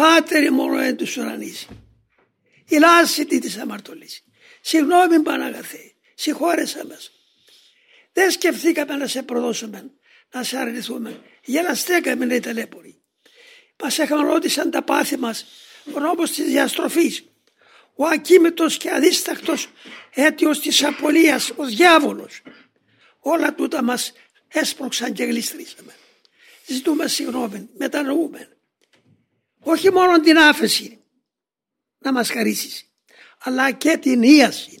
Πάτερ μόνο εν τους ουρανείς. Ηλάσιτη της αμαρτωλής. Συγγνώμη Παναγαθέ. Συγχώρεσα μας. Δεν σκεφτήκαμε να σε προδώσουμε, να σε αρνηθούμε. Γελαστέκαμε να ταλέποροι. Μας ρώτησαν τα πάθη μας, ο νόμος της διαστροφής. Ο ακίμητος και αδίστακτος αίτιος της απολίας, ο διάβολος. Όλα τούτα μας έσπρωξαν και γλιστρήσαμε. Ζητούμε συγγνώμη, μετανοούμε. Όχι μόνο την άφεση να μας χαρίσεις, αλλά και την ίαση